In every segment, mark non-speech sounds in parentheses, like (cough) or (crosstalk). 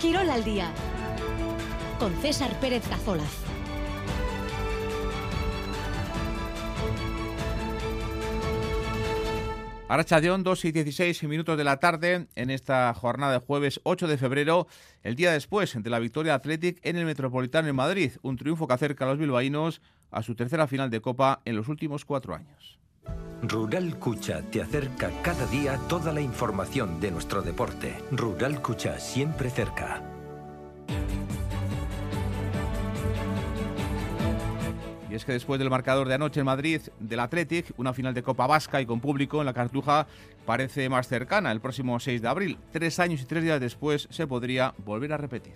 Quirol al día con César Pérez Cazolaz. Arrachadeón, 2 y 16 minutos de la tarde en esta jornada de jueves 8 de febrero, el día después de la victoria Athletic en el Metropolitano en Madrid, un triunfo que acerca a los bilbaínos a su tercera final de Copa en los últimos cuatro años. Rural Cucha te acerca cada día toda la información de nuestro deporte. Rural Cucha siempre cerca. Y es que después del marcador de anoche en Madrid del Athletic, una final de Copa Vasca y con público en la Cartuja parece más cercana el próximo 6 de abril. Tres años y tres días después se podría volver a repetir.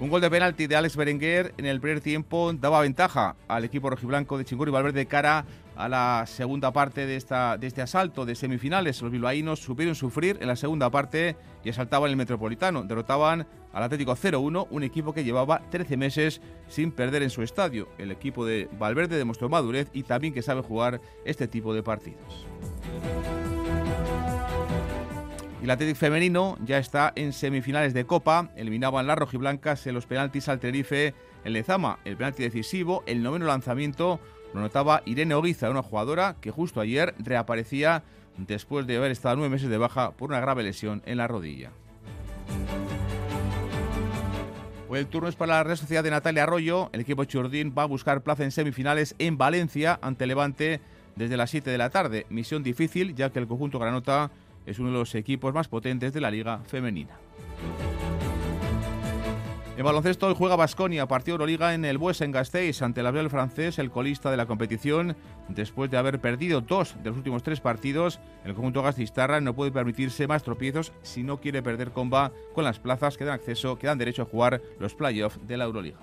Un gol de penalti de Alex Berenguer en el primer tiempo daba ventaja al equipo rojiblanco de Chingurri Valverde de cara a la segunda parte de, esta, de este asalto de semifinales. Los bilbaínos supieron sufrir en la segunda parte y asaltaban el Metropolitano. Derrotaban al Atlético 0-1, un equipo que llevaba 13 meses sin perder en su estadio. El equipo de Valverde demostró madurez y también que sabe jugar este tipo de partidos. El Atlético femenino ya está en semifinales de Copa. Eliminaban las rojiblancas en los penaltis al Tenerife en Lezama. El penalti decisivo, el noveno lanzamiento lo notaba Irene Oguiza, una jugadora que justo ayer reaparecía después de haber estado nueve meses de baja por una grave lesión en la rodilla. Hoy el turno es para la Real Sociedad de Natalia Arroyo. El equipo Churdín va a buscar plaza en semifinales en Valencia ante Levante desde las 7 de la tarde. Misión difícil ya que el conjunto Granota es uno de los equipos más potentes de la liga femenina. En baloncesto hoy juega Basconia, partido Euroliga en el Bues Gasteiz ante el Real francés, el colista de la competición. Después de haber perdido dos de los últimos tres partidos, el conjunto gasteiztarra no puede permitirse más tropiezos si no quiere perder comba con las plazas que dan acceso, que dan derecho a jugar los playoffs de la Euroliga.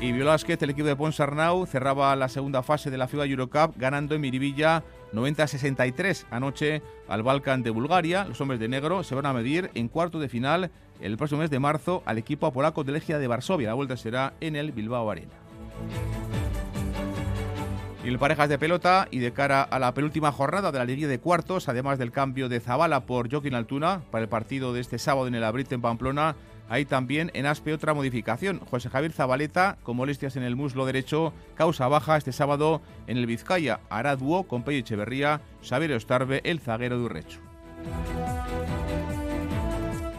Y Biolásquez, el equipo de Ponsarnau, cerraba la segunda fase de la FIBA Eurocup ganando en Miribilla 90-63 anoche al Balkan de Bulgaria. Los hombres de negro se van a medir en cuarto de final el próximo mes de marzo al equipo polaco de Legia de Varsovia. La vuelta será en el Bilbao Arena. Y el parejas de pelota y de cara a la penúltima jornada de la Liga de Cuartos, además del cambio de Zabala por Joaquín Altuna para el partido de este sábado en el Abrit en Pamplona, hay también en Aspe otra modificación. José Javier Zabaleta, con molestias en el muslo derecho, causa baja este sábado en el Vizcaya. Hará dúo con Pello Echeverría, Xavier Ostarbe, el zaguero de Urrecho.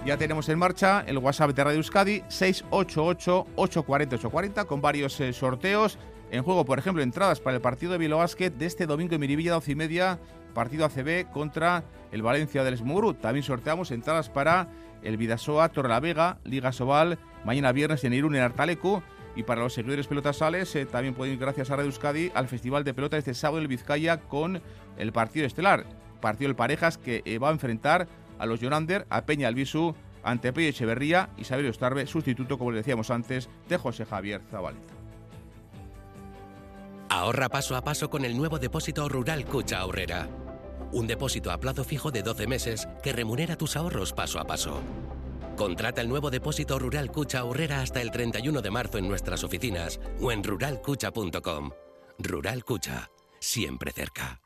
Ya tenemos en marcha el WhatsApp de Radio Euskadi 688-840-840 con varios eh, sorteos. En juego, por ejemplo, entradas para el partido de Bilbao Basket de este domingo en Miribilla, 12 y media, partido ACB contra el Valencia del Smugru. También sorteamos entradas para el Vidasoa Torrelavega, Liga Sobal, mañana viernes en Irún, en Artaleco. Y para los seguidores pelotasales, eh, también pueden ir, gracias a Radio Euskadi, al Festival de Pelota este sábado en Vizcaya con el partido estelar. Partido de parejas que eh, va a enfrentar a los Jonander, a Peña Albisu, ante Pello Echeverría y Xavier Ostarbe, sustituto, como le decíamos antes, de José Javier Zabaleta. Ahorra paso a paso con el nuevo depósito rural Cucha Ahorrera. Un depósito a plazo fijo de 12 meses que remunera tus ahorros paso a paso. Contrata el nuevo depósito rural Cucha Ahorrera hasta el 31 de marzo en nuestras oficinas o en ruralcucha.com. Rural Cucha, siempre cerca.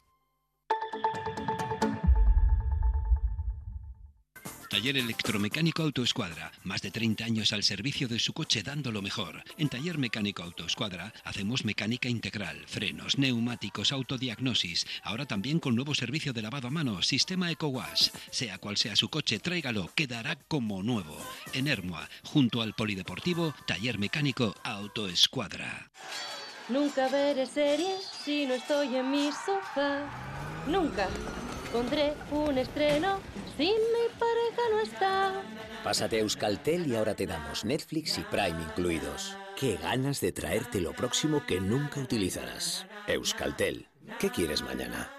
Taller Electromecánico Autoescuadra. Más de 30 años al servicio de su coche dando lo mejor. En Taller Mecánico Autoescuadra hacemos mecánica integral, frenos, neumáticos, autodiagnosis. Ahora también con nuevo servicio de lavado a mano, sistema EcoWash. Sea cual sea su coche, tráigalo, quedará como nuevo. En Hermoa, junto al Polideportivo, Taller Mecánico Autoescuadra. Nunca veré series si no estoy en mi sofá. Nunca pondré un estreno si mi pareja no está. Pásate Euskaltel y ahora te damos Netflix y Prime incluidos. Qué ganas de traerte lo próximo que nunca utilizarás. Euskaltel. ¿Qué quieres mañana?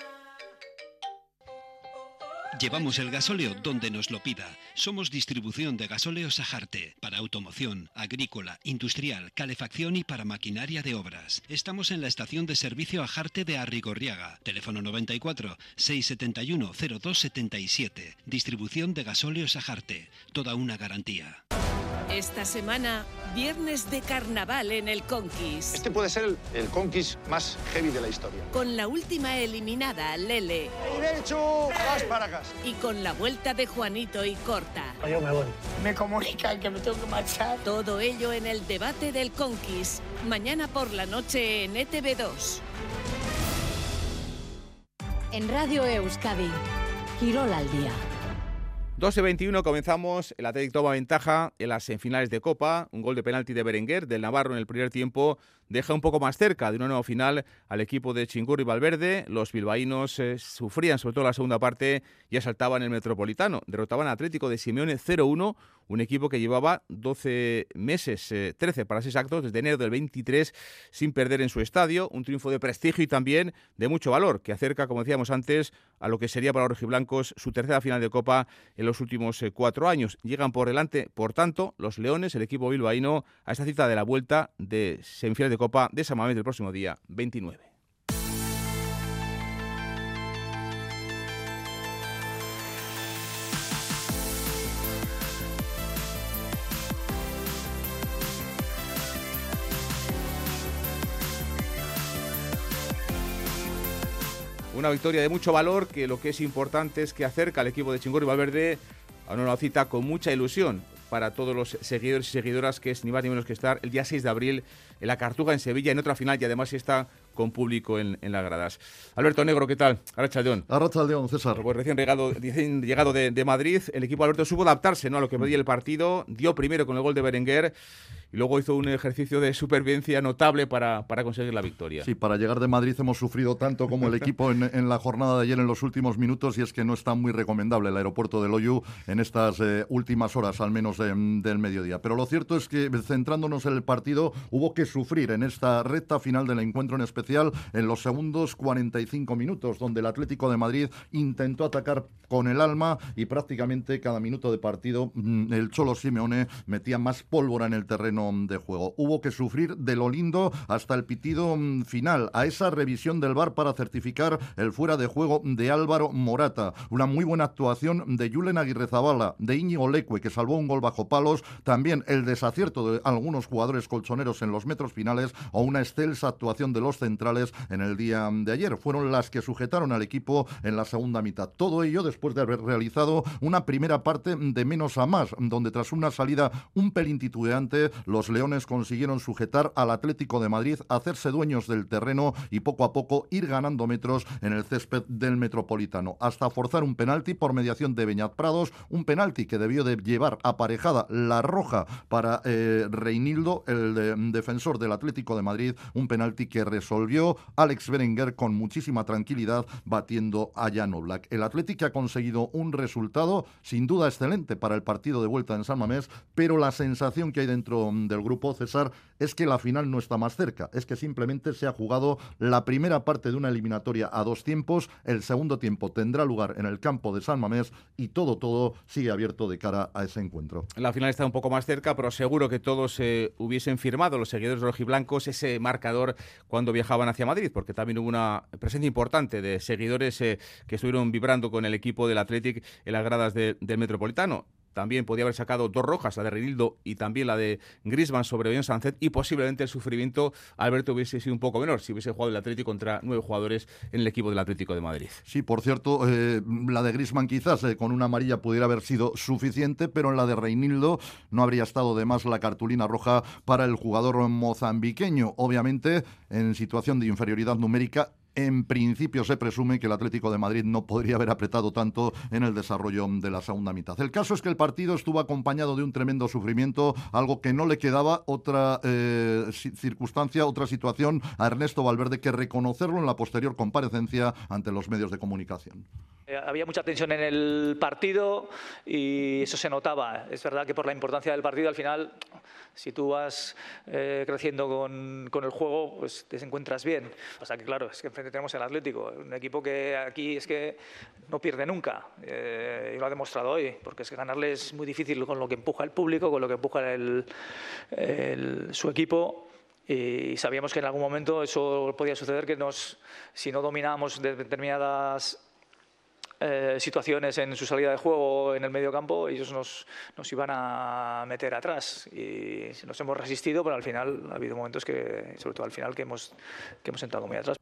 Llevamos el gasóleo donde nos lo pida. Somos distribución de gasóleo Sajarte para automoción, agrícola, industrial, calefacción y para maquinaria de obras. Estamos en la estación de servicio Ajarte de Arrigorriaga. Teléfono 94 671 0277. Distribución de gasóleo Sajarte. Toda una garantía. Esta semana, viernes de carnaval en el Conquist. Este puede ser el, el Conquist más heavy de la historia. Con la última eliminada, Lele. Derecho, vas para casa. Y con la vuelta de Juanito y Corta. Yo me voy. Me comunican que me tengo que marchar. Todo ello en el debate del Conquist. Mañana por la noche en E ETV2. En Radio Euskadi, Quirol al día. 12-21 comenzamos, el Atlético toma ventaja en las semifinales de Copa, un gol de penalti de Berenguer del Navarro en el primer tiempo deja un poco más cerca de una nueva final al equipo de Chingurri Valverde. Los bilbaínos eh, sufrían sobre todo la segunda parte y asaltaban el Metropolitano. Derrotaban al Atlético de Simeone 0-1, un equipo que llevaba 12 meses, eh, 13 para ser exactos, desde enero del 23 sin perder en su estadio. Un triunfo de prestigio y también de mucho valor, que acerca, como decíamos antes, a lo que sería para los rojiblancos su tercera final de Copa en los últimos eh, cuatro años. Llegan por delante, por tanto, los Leones, el equipo bilbaíno, a esta cita de la vuelta de semifinales de Copa de San del próximo día 29. Una victoria de mucho valor que lo que es importante es que acerca al equipo de Chingurri Valverde a una cita con mucha ilusión para todos los seguidores y seguidoras, que es ni más ni menos que estar el día 6 de abril en la Cartuja en Sevilla, en otra final, y además está con público en, en las gradas. Alberto Negro, ¿qué tal? Arrachaldeón. Arrachaldeón, César. Pues recién llegado, recién llegado de, de, Madrid, el equipo Alberto supo adaptarse ¿no? a lo que pedía el partido, dio primero con el gol de Berenguer y luego hizo un ejercicio de supervivencia notable para, para conseguir la victoria. Sí, para llegar de Madrid hemos sufrido tanto como el equipo en, en, la jornada de ayer en los últimos minutos y es que no está muy recomendable el aeropuerto de Loyu en estas eh, últimas horas, al menos de, del mediodía. Pero lo cierto es que centrándonos en el partido, hubo que sufrir en esta recta final del encuentro en especial en los segundos 45 minutos, donde el Atlético de Madrid intentó atacar con el alma y prácticamente cada minuto de partido el Cholo Simeone metía más pólvora en el terreno de juego. Hubo que sufrir de lo lindo hasta el pitido final, a esa revisión del VAR para certificar el fuera de juego de Álvaro Morata. Una muy buena actuación de Julen Aguirre Zabala, de Íñigo Leque, que salvó un gol bajo palos. También el desacierto de algunos jugadores colchoneros en los metros finales o una excelsa actuación de los centrales en el día de ayer. Fueron las que sujetaron al equipo en la segunda mitad. Todo ello después de haber realizado una primera parte de menos a más, donde tras una salida un pelín titubeante, los Leones consiguieron sujetar al Atlético de Madrid, hacerse dueños del terreno y poco a poco ir ganando metros en el césped del Metropolitano, hasta forzar un penalti por mediación de Beñat Prados, un penalti que debió de llevar aparejada la roja para eh, Reinildo, el de, defensor del Atlético de Madrid, un penalti que resolvió Alex Berenguer con muchísima tranquilidad batiendo a Jan Black. El Atlético ha conseguido un resultado sin duda excelente para el partido de vuelta en San Mamés, pero la sensación que hay dentro del grupo, César, es que la final no está más cerca, es que simplemente se ha jugado la primera parte de una eliminatoria a dos tiempos, el segundo tiempo tendrá lugar en el campo de San Mamés y todo, todo sigue abierto de cara a ese encuentro. La final está un poco más cerca, pero seguro que todos eh, hubiesen firmado, los seguidores rojiblancos, ese marcador cuando viajaban hacia Madrid, porque también hubo una presencia importante de seguidores eh, que estuvieron vibrando con el equipo del Athletic en las gradas de, del Metropolitano también podía haber sacado dos rojas, la de Renildo y también la de Grisman sobre Orión Sánchez y posiblemente el sufrimiento Alberto hubiese sido un poco menor si hubiese jugado el Atlético contra nueve jugadores en el equipo del Atlético de Madrid. Sí, por cierto, eh, la de Grisman quizás eh, con una amarilla pudiera haber sido suficiente, pero en la de Reinildo no habría estado de más la cartulina roja para el jugador mozambiqueño. Obviamente, en situación de inferioridad numérica, en principio se presume que el Atlético de Madrid no podría haber apretado tanto en el desarrollo de la segunda mitad. El caso es que el partido estuvo acompañado de un tremendo sufrimiento, algo que no le quedaba otra eh, circunstancia, otra situación a Ernesto Valverde que reconocerlo en la posterior comparecencia ante los medios de comunicación. Eh, había mucha tensión en el partido y eso se notaba. Es verdad que por la importancia del partido al final si tú vas eh, creciendo con, con, el juego, pues te encuentras bien. O sea que claro, es que enfrente tenemos el Atlético, un equipo que aquí es que no pierde nunca, eh, y lo ha demostrado hoy, porque es que ganarle es muy difícil con lo que empuja el público, con lo que empuja el, el, su equipo y sabíamos que en algún momento eso podía suceder que nos si no dominábamos determinadas eh, situaciones en su salida de juego en el medio campo, ellos nos, nos iban a meter atrás y nos hemos resistido, pero al final ha habido momentos que, sobre todo al final, que hemos, que hemos entrado muy atrás.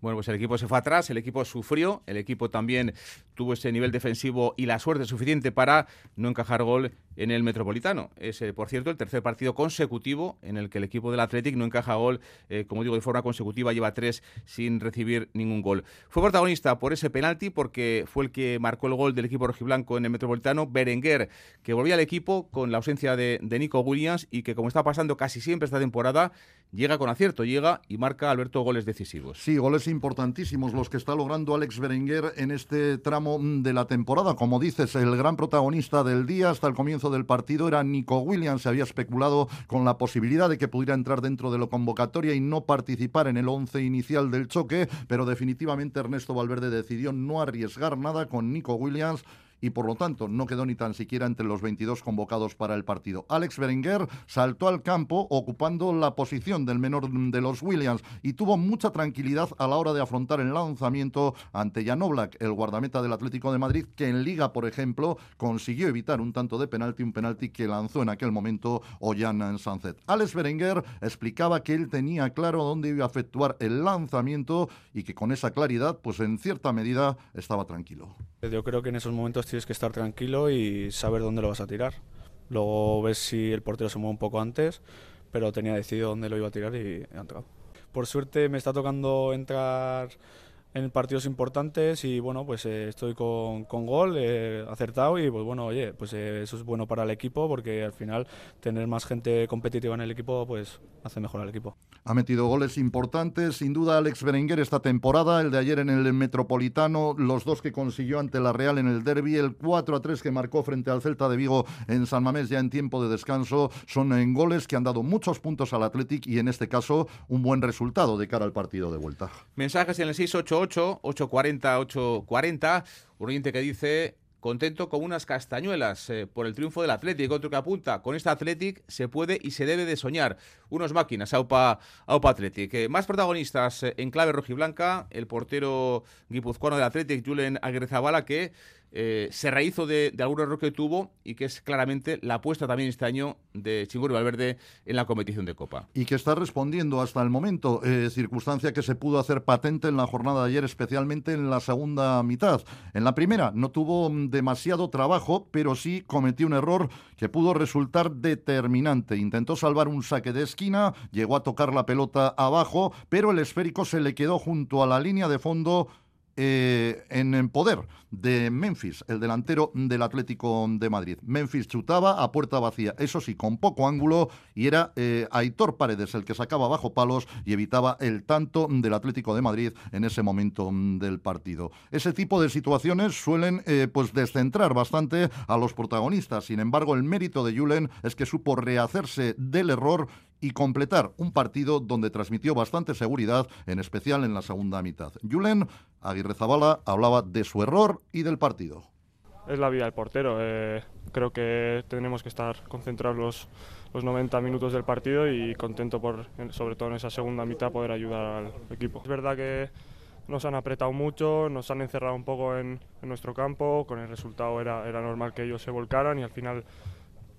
Bueno, pues el equipo se fue atrás, el equipo sufrió, el equipo también tuvo ese nivel defensivo y la suerte suficiente para no encajar gol en el Metropolitano. Es, eh, por cierto, el tercer partido consecutivo en el que el equipo del Athletic no encaja gol, eh, como digo, de forma consecutiva, lleva tres sin recibir ningún gol. Fue protagonista por ese penalti porque fue el que marcó el gol del equipo rojiblanco en el Metropolitano, Berenguer, que volvía al equipo con la ausencia de, de Nico Williams y que, como está pasando casi siempre esta temporada, llega con acierto, llega y marca Alberto goles decisivos. Sí, goles importantísimos los que está logrando Alex Berenguer en este tramo de la temporada. Como dices, el gran protagonista del día hasta el comienzo del partido era Nico Williams. Se había especulado con la posibilidad de que pudiera entrar dentro de la convocatoria y no participar en el once inicial del choque, pero definitivamente Ernesto Valverde decidió no arriesgar nada con Nico Williams y por lo tanto no quedó ni tan siquiera entre los 22 convocados para el partido. Alex Berenguer saltó al campo ocupando la posición del menor de los Williams y tuvo mucha tranquilidad a la hora de afrontar el lanzamiento ante Jan Oblak, el guardameta del Atlético de Madrid, que en Liga, por ejemplo, consiguió evitar un tanto de penalti, un penalti que lanzó en aquel momento Ollán Sanzet. Alex Berenguer explicaba que él tenía claro dónde iba a efectuar el lanzamiento y que con esa claridad, pues en cierta medida estaba tranquilo. Yo creo que en esos momentos tienes que estar tranquilo y saber dónde lo vas a tirar. Luego ves si el portero se mueve un poco antes, pero tenía decidido dónde lo iba a tirar y he entrado. Por suerte me está tocando entrar en partidos importantes y bueno, pues eh, estoy con, con gol, eh, acertado y pues bueno, oye, pues eh, eso es bueno para el equipo porque al final tener más gente competitiva en el equipo pues hace mejor al equipo. Ha metido goles importantes, sin duda Alex Berenguer esta temporada, el de ayer en el Metropolitano, los dos que consiguió ante la Real en el derby, el 4 a 3 que marcó frente al Celta de Vigo en San Mamés ya en tiempo de descanso, son en goles que han dado muchos puntos al Athletic y en este caso un buen resultado de cara al partido de vuelta. Mensajes en el 688 840 840, un oyente que dice contento con unas castañuelas eh, por el triunfo del Athletic. Otro que apunta, con este Athletic se puede y se debe de soñar. Unos máquinas, Aupa, Aupa Athletic. Eh, más protagonistas eh, en clave rojiblanca, el portero guipuzcoano del Athletic, Julen Aguirre Zabala, que eh, se rehizo de, algún error que tuvo y que es claramente la apuesta también este año de Chingurri Valverde en la competición de Copa. Y que está respondiendo hasta el momento, eh, circunstancia que se pudo hacer patente en la jornada de ayer, especialmente en la segunda mitad. En la primera no tuvo mm, demasiado trabajo, pero sí cometió un error que pudo resultar determinante. Intentó salvar un saque de esquina, llegó a tocar la pelota abajo, pero el esférico se le quedó junto a la línea de fondo eh, en poder de Memphis, el delantero del Atlético de Madrid. Memphis chutaba a puerta vacía, eso sí, con poco ángulo, y era eh, Aitor Paredes el que sacaba bajo palos y evitaba el tanto del Atlético de Madrid en ese momento del partido. Ese tipo de situaciones suelen eh, pues descentrar bastante a los protagonistas. Sin embargo, el mérito de Julen es que supo rehacerse del error y completar un partido donde transmitió bastante seguridad, en especial en la segunda mitad. Julen Aguirre Zabala hablaba de su error y del partido. Es la vida del portero. Eh, creo que tenemos que estar concentrados los, los 90 minutos del partido y contento por, sobre todo en esa segunda mitad, poder ayudar al equipo. Es verdad que nos han apretado mucho, nos han encerrado un poco en, en nuestro campo, con el resultado era, era normal que ellos se volcaran y al final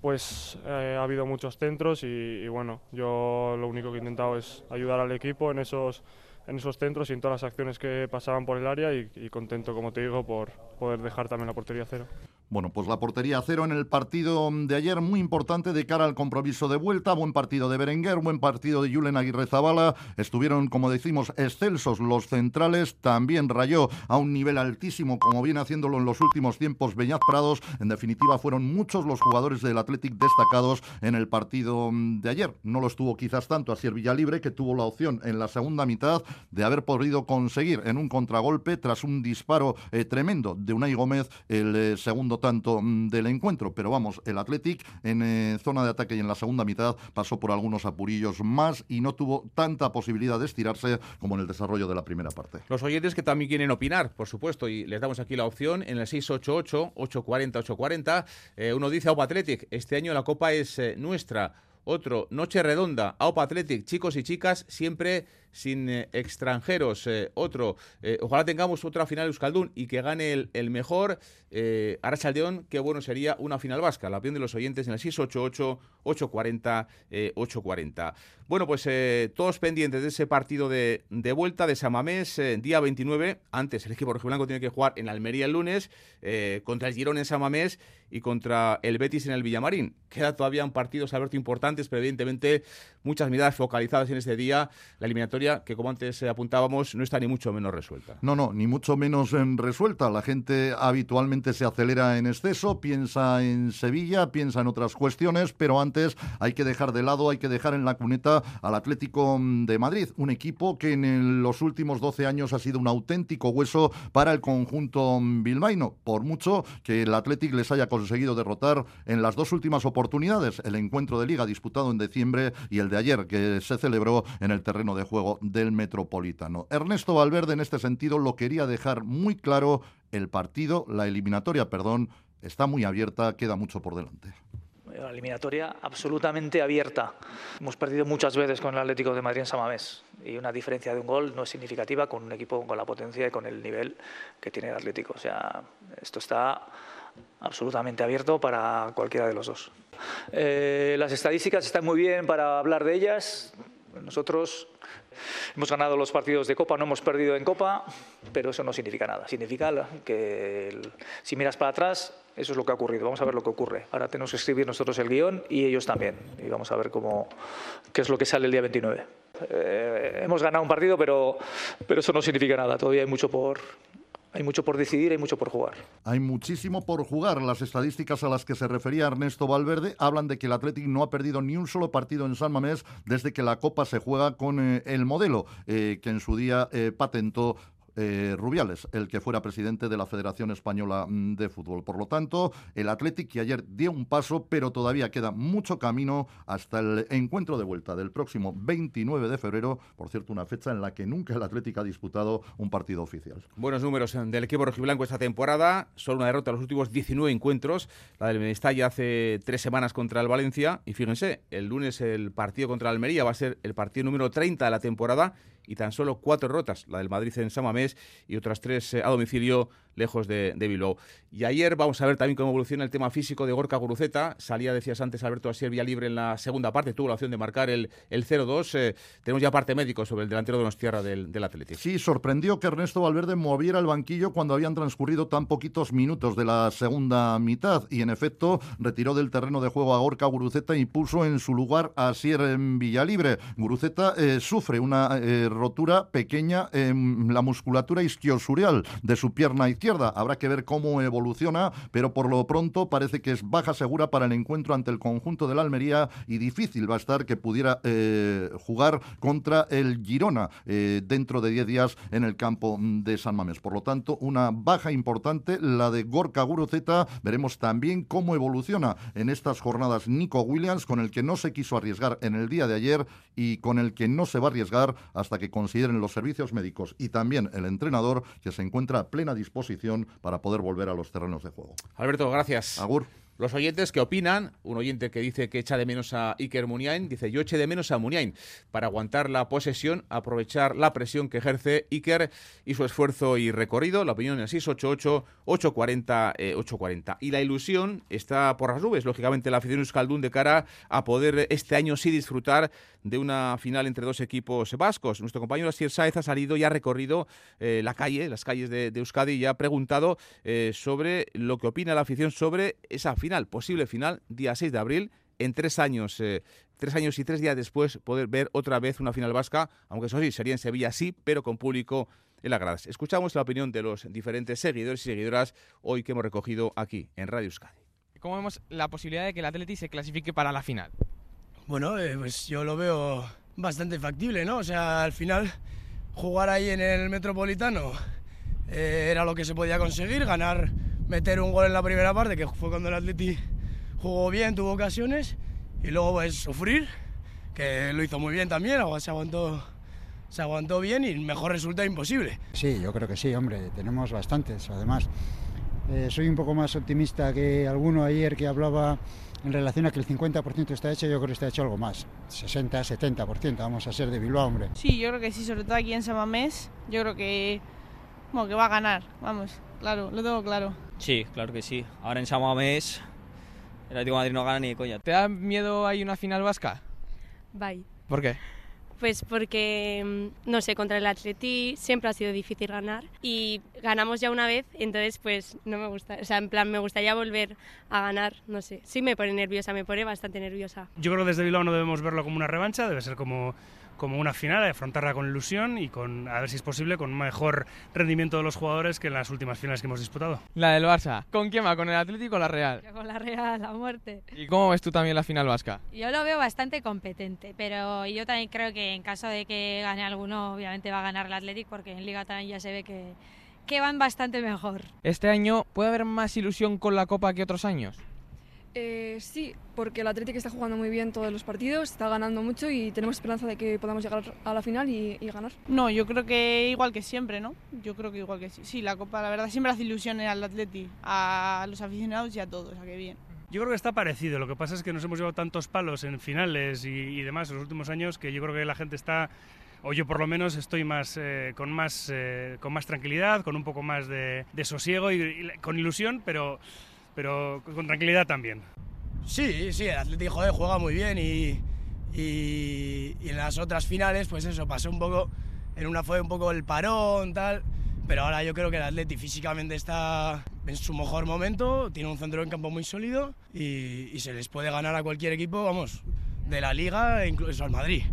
pues eh, ha habido muchos centros y, bueno, yo lo único que he intentado es ayudar al equipo en esos, en esos centros y en todas las acciones que pasaban por el área y, y contento, como te digo, por poder dejar también la portería cero. Bueno, pues la portería cero en el partido de ayer, muy importante de cara al compromiso de vuelta. Buen partido de Berenguer, buen partido de Julen Aguirre Zabala. Estuvieron, como decimos, excelsos los centrales. También rayó a un nivel altísimo, como viene haciéndolo en los últimos tiempos Beñat Prados. En definitiva, fueron muchos los jugadores del Athletic destacados en el partido de ayer. No lo estuvo quizás tanto Asier Villalibre, que tuvo la opción en la segunda mitad de haber podido conseguir en un contragolpe tras un disparo eh, tremendo de Unai Gómez el eh, segundo tanto mm, del encuentro, pero vamos, el Athletic en eh, zona de ataque y en la segunda mitad pasó por algunos apurillos más y no tuvo tanta posibilidad de estirarse como en el desarrollo de la primera parte. Los oyentes que también quieren opinar, por supuesto, y les damos aquí la opción en el 688-840-840. Eh, uno dice, Aupa Athletic, este año la Copa es eh, nuestra. Otro, Noche Redonda, Aupa Athletic, chicos y chicas, siempre sin eh, extranjeros. Eh, otro, eh, ojalá tengamos otra final Euskaldun y que gane el, mejor. Eh, Arachaldeón, qué bueno sería una final vasca. La opinión de los oyentes en el 688 840 eh, 840. Bueno, pues todos pendientes de ese partido de, de vuelta de Samamés, día 29. Antes el equipo rojiblanco tiene que jugar en Almería el lunes, contra el Girón en Samamés y contra el Betis en el Villamarín. Queda todavía un partidos, Alberto, importantes, pero evidentemente muchas miradas focalizadas en este día. La eliminatoria, que como antes eh, apuntábamos, no está ni mucho menos resuelta. No, no, ni mucho menos en resuelta. La gente habitualmente se acelera en exceso, piensa en Sevilla, piensa en otras cuestiones, pero antes hay que dejar de lado, hay que dejar en la cuneta al Atlético de Madrid, un equipo que en los últimos 12 años ha sido un auténtico hueso para el conjunto bilbaíno, por mucho que el Atlético les haya conseguido derrotar en las dos últimas oportunidades, el encuentro de liga disputado en diciembre y el de ayer que se celebró en el terreno de juego del Metropolitano. Ernesto Valverde en este sentido lo quería dejar muy claro, el partido, la eliminatoria, perdón, está muy abierta, queda mucho por delante. La eliminatoria absolutamente abierta. Hemos perdido muchas veces con el Atlético de Madrid en Samamés y una diferencia de un gol no es significativa con un equipo con la potencia y con el nivel que tiene el Atlético. O sea, esto está absolutamente abierto para cualquiera de los dos. Eh, las estadísticas están muy bien para hablar de ellas. Nosotros hemos ganado los partidos de Copa, no hemos perdido en Copa, pero eso no significa nada. Significa que el- si miras para atrás, eso es lo que ha ocurrido. Vamos a ver lo que ocurre. Ahora tenemos que escribir nosotros el guion y ellos también. Y vamos a ver cómo, qué es lo que sale el día 29. Eh, hemos ganado un partido, pero, pero eso no significa nada. Todavía hay mucho por, hay mucho por decidir, hay mucho por jugar. Hay muchísimo por jugar. Las estadísticas a las que se refería Ernesto Valverde hablan de que el Athletic no ha perdido ni un solo partido en San Mamés desde que la Copa se juega con eh, el modelo eh, que en su día eh, patentó eh, Rubiales, el que fuera presidente de la Federación Española mm, de Fútbol. Por lo tanto, el Athletic que ayer dio un paso, pero todavía queda mucho camino hasta el encuentro de vuelta del próximo 29 de febrero, por cierto, una fecha en la que nunca el Athletic ha disputado un partido oficial. Buenos números eh, del equipo rojiblanco esta temporada. Solo una derrota en los últimos 19 encuentros. La del Mestalla hace tres semanas contra el Valencia. Y fíjense, el lunes el partido contra Almería va a ser el partido número 30 de la temporada. Y tan solo cuatro derrotas. La del Madrid en Samamés y otras tres eh, a domicilio lejos de, de Bilbao. Y ayer vamos a ver también cómo evoluciona el tema físico de Gorka Guruceta. Salía, decías antes, Alberto Asier vía libre en la segunda parte. Tuvo la opción de marcar el, el 0-2. Eh, tenemos ya parte médico sobre el delantero de Nostierra del, del Atlético. Sí, sorprendió que Ernesto Valverde moviera el banquillo cuando habían transcurrido tan poquitos minutos de la segunda mitad y en efecto retiró del terreno de juego a Gorka Guruceta y puso en su lugar a Sier en Villalibre. Guruceta eh, sufre una eh, rotura pequeña en la musculatura isquiosurial de su pierna izquierda. Habrá que ver cómo evoluciona, pero por lo pronto parece que es baja segura para el encuentro ante el conjunto del Almería y difícil va a estar que pudiera eh, jugar contra el Girona eh, dentro de 10 días en el campo de San Mamés. Por lo tanto, una baja importante, la de Gorka Guruceta. Veremos también cómo evoluciona en estas jornadas Nico Williams, con el que no se quiso arriesgar en el día de ayer y con el que no se va a arriesgar hasta que consideren los servicios médicos y también el entrenador que se encuentra a plena disposición para poder volver a los terrenos de juego. Alberto, gracias. Agur. Los oyentes que opinan, un oyente que dice que echa de menos a Iker Muniain, dice yo eché de menos a Muniain para aguantar la posesión, aprovechar la presión que ejerce Iker y su esfuerzo y recorrido. La opinión es 688 840 eh, 840. Y la ilusión está por las nubes, lógicamente la afición Euskaldun de cara a poder este año sí disfrutar de una final entre dos equipos vascos. Nuestro compañero Asier Sáez ha salido y ha recorrido eh, la calle, las calles de, Euskadi y ha preguntado eh, sobre lo que opina la afición sobre esa final, posible final, día 6 de abril, en tres años. Eh, tres años y tres días después poder ver otra vez una final vasca, aunque eso sí, sería en Sevilla sí, pero con público en las gradas. Escuchamos la opinión de los diferentes seguidores y seguidoras hoy que hemos recogido aquí en Radio Euskadi. ¿Cómo vemos la posibilidad de que el Atleti se clasifique para la final? Bueno, eh, pues yo lo veo bastante factible, ¿no? O sea, al final jugar ahí en el Metropolitano eh, era lo que se podía conseguir, ganar, meter un gol en la primera parte, que fue cuando el Atleti jugó bien, tuvo ocasiones, y luego pues sufrir, que lo hizo muy bien también, se aguantó, se aguantó bien y mejor resultado imposible. Sí, yo creo que sí, hombre, tenemos bastantes, además. Eh, soy un poco más optimista que alguno ayer que hablaba en relación a que el 50% está hecho, yo creo que está hecho algo más, 60, 70%, vamos a ser de Bilbao, hombre. Sí, yo creo que sí, sobre todo aquí en Samamés, yo creo que, bueno, que va a ganar, vamos, claro, lo tengo claro. Sí, claro que sí. Ahora en Samamés el Atlético de Madrid no gana ni de coña. ¿Te da miedo ahí una final vasca? Bye. ¿Por qué? Pues porque, mm, no sé, contra el Atleti siempre ha sido difícil ganar y ganamos ya una vez, entonces pues no me gusta, o sea, en plan me gustaría volver a ganar, no sé, sí me pone nerviosa, me pone bastante nerviosa. Yo creo que desde Bilbao no debemos verlo como una revancha, debe ser como como una final, afrontarla con ilusión y con, a ver si es posible, con un mejor rendimiento de los jugadores que en las últimas finales que hemos disputado. La del Barça. ¿Con quién va? ¿Con el Atlético o la Real? con la Real, a muerte. ¿Y cómo ves tú también la final vasca? Yo lo veo bastante competente, pero yo también creo que en caso de que gane alguno, obviamente va a ganar el Atlético, porque en Liga también ya se ve que, que van bastante mejor. ¿Este año puede haber más ilusión con la Copa que otros años? Eh, sí, porque el Atlético está jugando muy bien todos los partidos, está ganando mucho y tenemos esperanza de que podamos llegar a la final y, ganar. No, yo creo que igual que siempre, ¿no? Yo creo que igual que sí. Sí, la Copa, la verdad, siempre hace ilusión al Atleti, a los aficionados y a todos, sea que bien. Yo creo que está parecido, lo que pasa es que nos hemos llevado tantos palos en finales y, demás en los últimos años que yo creo que la gente está o yo por lo menos estoy más eh, con más eh, con más tranquilidad, con un poco más de, sosiego y, con ilusión, pero pero con tranquilidad también. Sí, sí, el Atlético juega muy bien y, y, en las otras finales, pues eso, pasó un poco, en una fue un poco el parón, tal, pero ahora yo creo que el Atlético físicamente está en su mejor momento, tiene un centro en campo muy sólido y, y se les puede ganar a cualquier equipo, vamos, de la liga incluso al Madrid.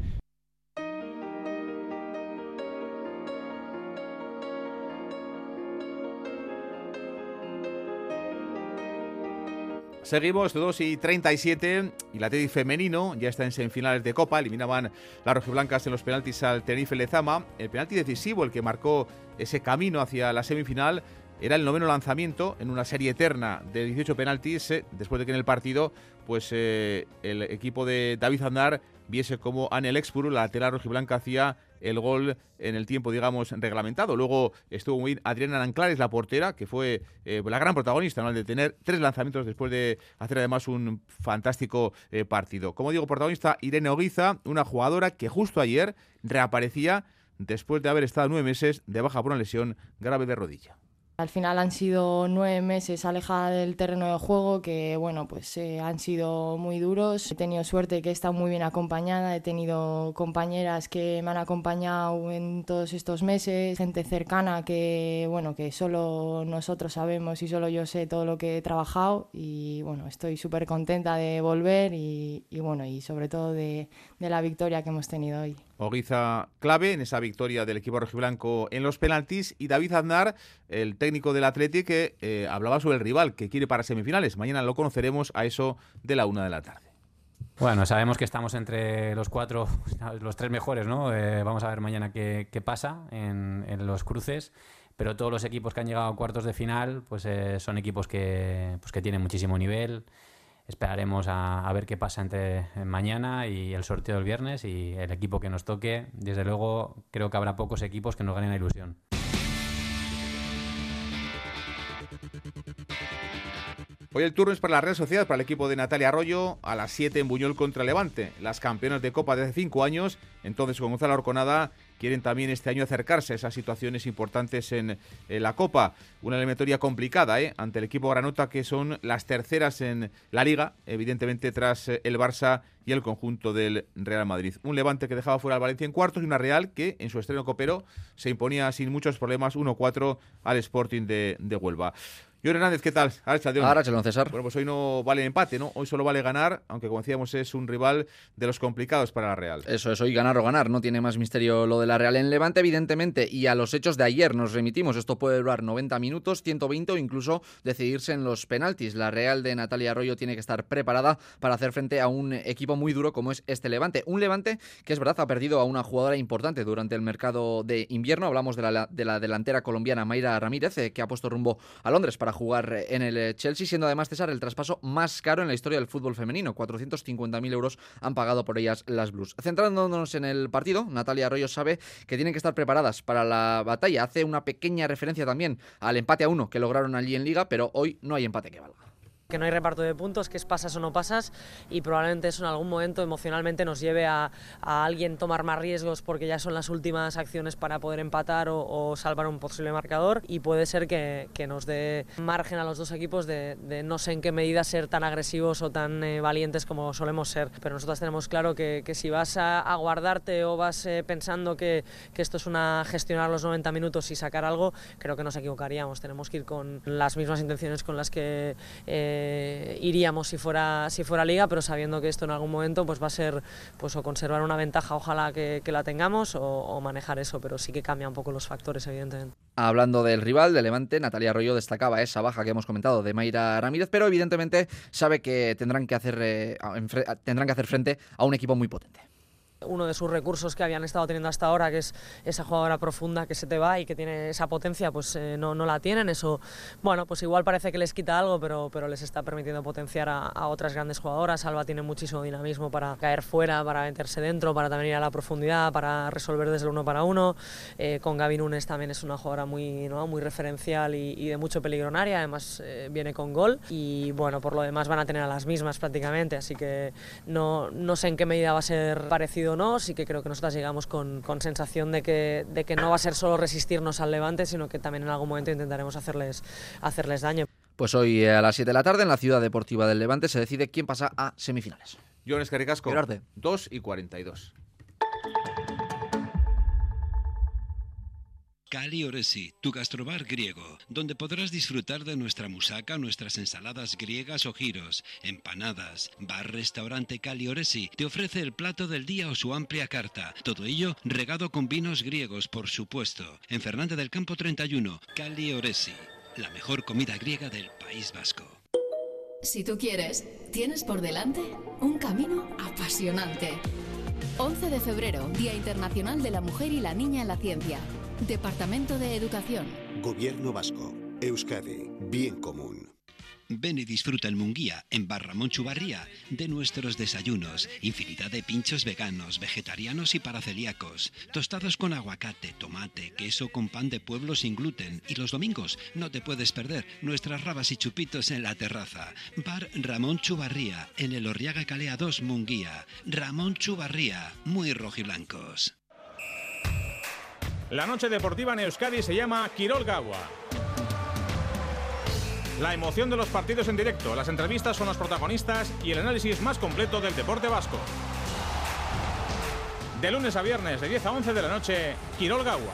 Seguimos 2 y 37 y la Teddy femenino ya está en semifinales de Copa. Eliminaban las rojiblancas en los penaltis al Tenerife Lezama. El penalti decisivo, el que marcó ese camino hacia la semifinal, era el noveno lanzamiento en una serie eterna de 18 penaltis, eh, después de que en el partido pues eh, el equipo de David Andar viese como Anel Expuru, la lateral rojiblanca, hacía el gol en el tiempo, digamos, reglamentado. Luego estuvo muy bien Adriana Anclares, la portera, que fue eh, la gran protagonista, ¿no? de tener tres lanzamientos después de hacer además un fantástico eh, partido. Como digo, protagonista Irene Oguiza, una jugadora que justo ayer reaparecía después de haber estado nueve meses de baja por una lesión grave de rodilla. Al final han sido nueve meses alejada del terreno de juego que, bueno, pues eh, han sido muy duros. He tenido suerte que he estado muy bien acompañada, he tenido compañeras que me han acompañado en todos estos meses, gente cercana que, bueno, que solo nosotros sabemos y solo yo sé todo lo que he trabajado y, bueno, estoy súper contenta de volver y, bueno, y sobre todo de, de la victoria que hemos tenido hoy. Oguiza clave en esa victoria del equipo rojiblanco en los penaltis y David Aznar, el técnico del Atlético, que eh, hablaba sobre el rival que quiere para semifinales. Mañana lo conoceremos a eso de la una de la tarde. Bueno, sabemos que estamos entre los cuatro, (laughs) los tres mejores, ¿no? Eh, vamos a ver mañana qué, pasa en, los cruces pero todos los equipos que han llegado a cuartos de final pues eh, son equipos que, pues, que tienen muchísimo nivel esperaremos a, ver qué pasa entre mañana y el sorteo del viernes y el equipo que nos toque. Desde luego, creo que habrá pocos equipos que nos ganen la ilusión. Hoy el turno es para las redes sociales, para el equipo de Natalia Arroyo, a las 7 en Buñol contra Levante. Las campeonas de Copa de hace 5 años, entonces con Gonzalo Orconada, quieren también este año acercarse a esas situaciones importantes en, la Copa. Una eliminatoria complicada ¿eh? ante el equipo Granota, que son las terceras en la Liga, evidentemente tras eh, el Barça y el conjunto del Real Madrid. Un Levante que dejaba fuera al Valencia en cuartos y una Real que en su estreno copero se imponía sin muchos problemas 1-4 al Sporting de, de Huelva. John Hernández, ¿qué tal? Ahora, don César. Bueno, pues hoy no vale empate, ¿no? Hoy solo vale ganar, aunque como decíamos es un rival de los complicados para la Real. Eso es, hoy ganar o ganar, no tiene más misterio lo de la Real en Levante, evidentemente, y a los hechos de ayer nos remitimos. Esto puede durar 90 minutos, 120 o incluso decidirse en los penaltis. La Real de Natalia Arroyo tiene que estar preparada para hacer frente a un equipo muy duro como es este Levante. Un Levante que es verdad ha perdido a una jugadora importante durante el mercado de invierno. Hablamos de la, de la delantera colombiana Mayra Ramírez, eh, que ha puesto rumbo a Londres para jugar en el Chelsea, siendo además César el traspaso más caro en la historia del fútbol femenino. 450.000 euros han pagado por ellas las Blues. Centrándonos en el partido, Natalia Arroyo sabe que tienen que estar preparadas para la batalla. Hace una pequeña referencia también al empate a uno que lograron allí en Liga, pero hoy no hay empate que valga que no hay reparto de puntos, que es pasas o no pasas y probablemente eso en algún momento emocionalmente nos lleve a, a alguien tomar más riesgos porque ya son las últimas acciones para poder empatar o, salvar un posible marcador y puede ser que, que nos dé margen a los dos equipos de, no sé en qué medida ser tan agresivos o tan eh, valientes como solemos ser, pero nosotros tenemos claro que, que si vas a, a, guardarte o vas eh, pensando que, que, esto es una gestionar los 90 minutos y sacar algo, creo que nos equivocaríamos, tenemos que ir con las mismas intenciones con las que... Eh, eh, iríamos si fuera, si fuera liga, pero sabiendo que esto en algún momento pues va a ser pues o conservar una ventaja, ojalá que, la tengamos, o, o, manejar eso, pero sí que cambia un poco los factores, evidentemente. Hablando del rival, de Levante, Natalia Arroyo destacaba esa baja que hemos comentado de Mayra Ramírez, pero evidentemente sabe que tendrán que hacer, eh, tendrán que hacer frente a un equipo muy potente uno de sus recursos que habían estado teniendo hasta ahora, que es esa jugadora profunda que se te va y que tiene esa potencia, pues eh, no, no, la tienen. Eso, bueno, pues igual parece que les quita algo, pero, pero les está permitiendo potenciar a, a, otras grandes jugadoras. Alba tiene muchísimo dinamismo para caer fuera, para meterse dentro, para también ir a la profundidad, para resolver desde el uno para uno. Eh, con Gaby Nunes también es una jugadora muy, ¿no? muy referencial y, y, de mucho peligro en área, además eh, viene con gol y bueno, por lo demás van a tener a las mismas prácticamente, así que no, no sé en qué medida va a ser parecido no, sí que creo que nosotras llegamos con, con sensación de que, de que no va a ser solo resistirnos al Levante, sino que también en algún momento intentaremos hacerles, hacerles daño. Pues hoy a las 7 de la tarde en la Ciudad Deportiva del Levante se decide quién pasa a semifinales. Jones Caricasco, 2 y 42. Cali Oresi, tu gastrobar griego, donde podrás disfrutar de nuestra musaca, nuestras ensaladas griegas o giros, empanadas. Bar Restaurante Cali Oresi te ofrece el plato del día o su amplia carta. Todo ello regado con vinos griegos, por supuesto. En Fernández del Campo 31, Cali Oresi, la mejor comida griega del País Vasco. Si tú quieres, tienes por delante un camino apasionante. 11 de febrero, Día Internacional de la Mujer y la Niña en la Ciencia. Departamento de Educación. Gobierno Vasco. Euskadi. Bien común. Ven y disfruta el Munguía en Barramón Chubarría de nuestros desayunos, infinidad de pinchos veganos, vegetarianos y para celíacos, tostados con aguacate, tomate, queso con pan de pueblo sin gluten y los domingos no te puedes perder nuestras rabas y chupitos en la terraza. Bar Ramón Chubarría en el Orriaga Calea 2 Munguía. Ramón Chubarría, muy rojiblancos. La noche deportiva en Euskadi se llama Quirol Gawa. La emoción de los partidos en directo, las entrevistas con los protagonistas y el análisis más completo del deporte vasco. De lunes a viernes, de 10 a 11 de la noche, Quirol Gawa.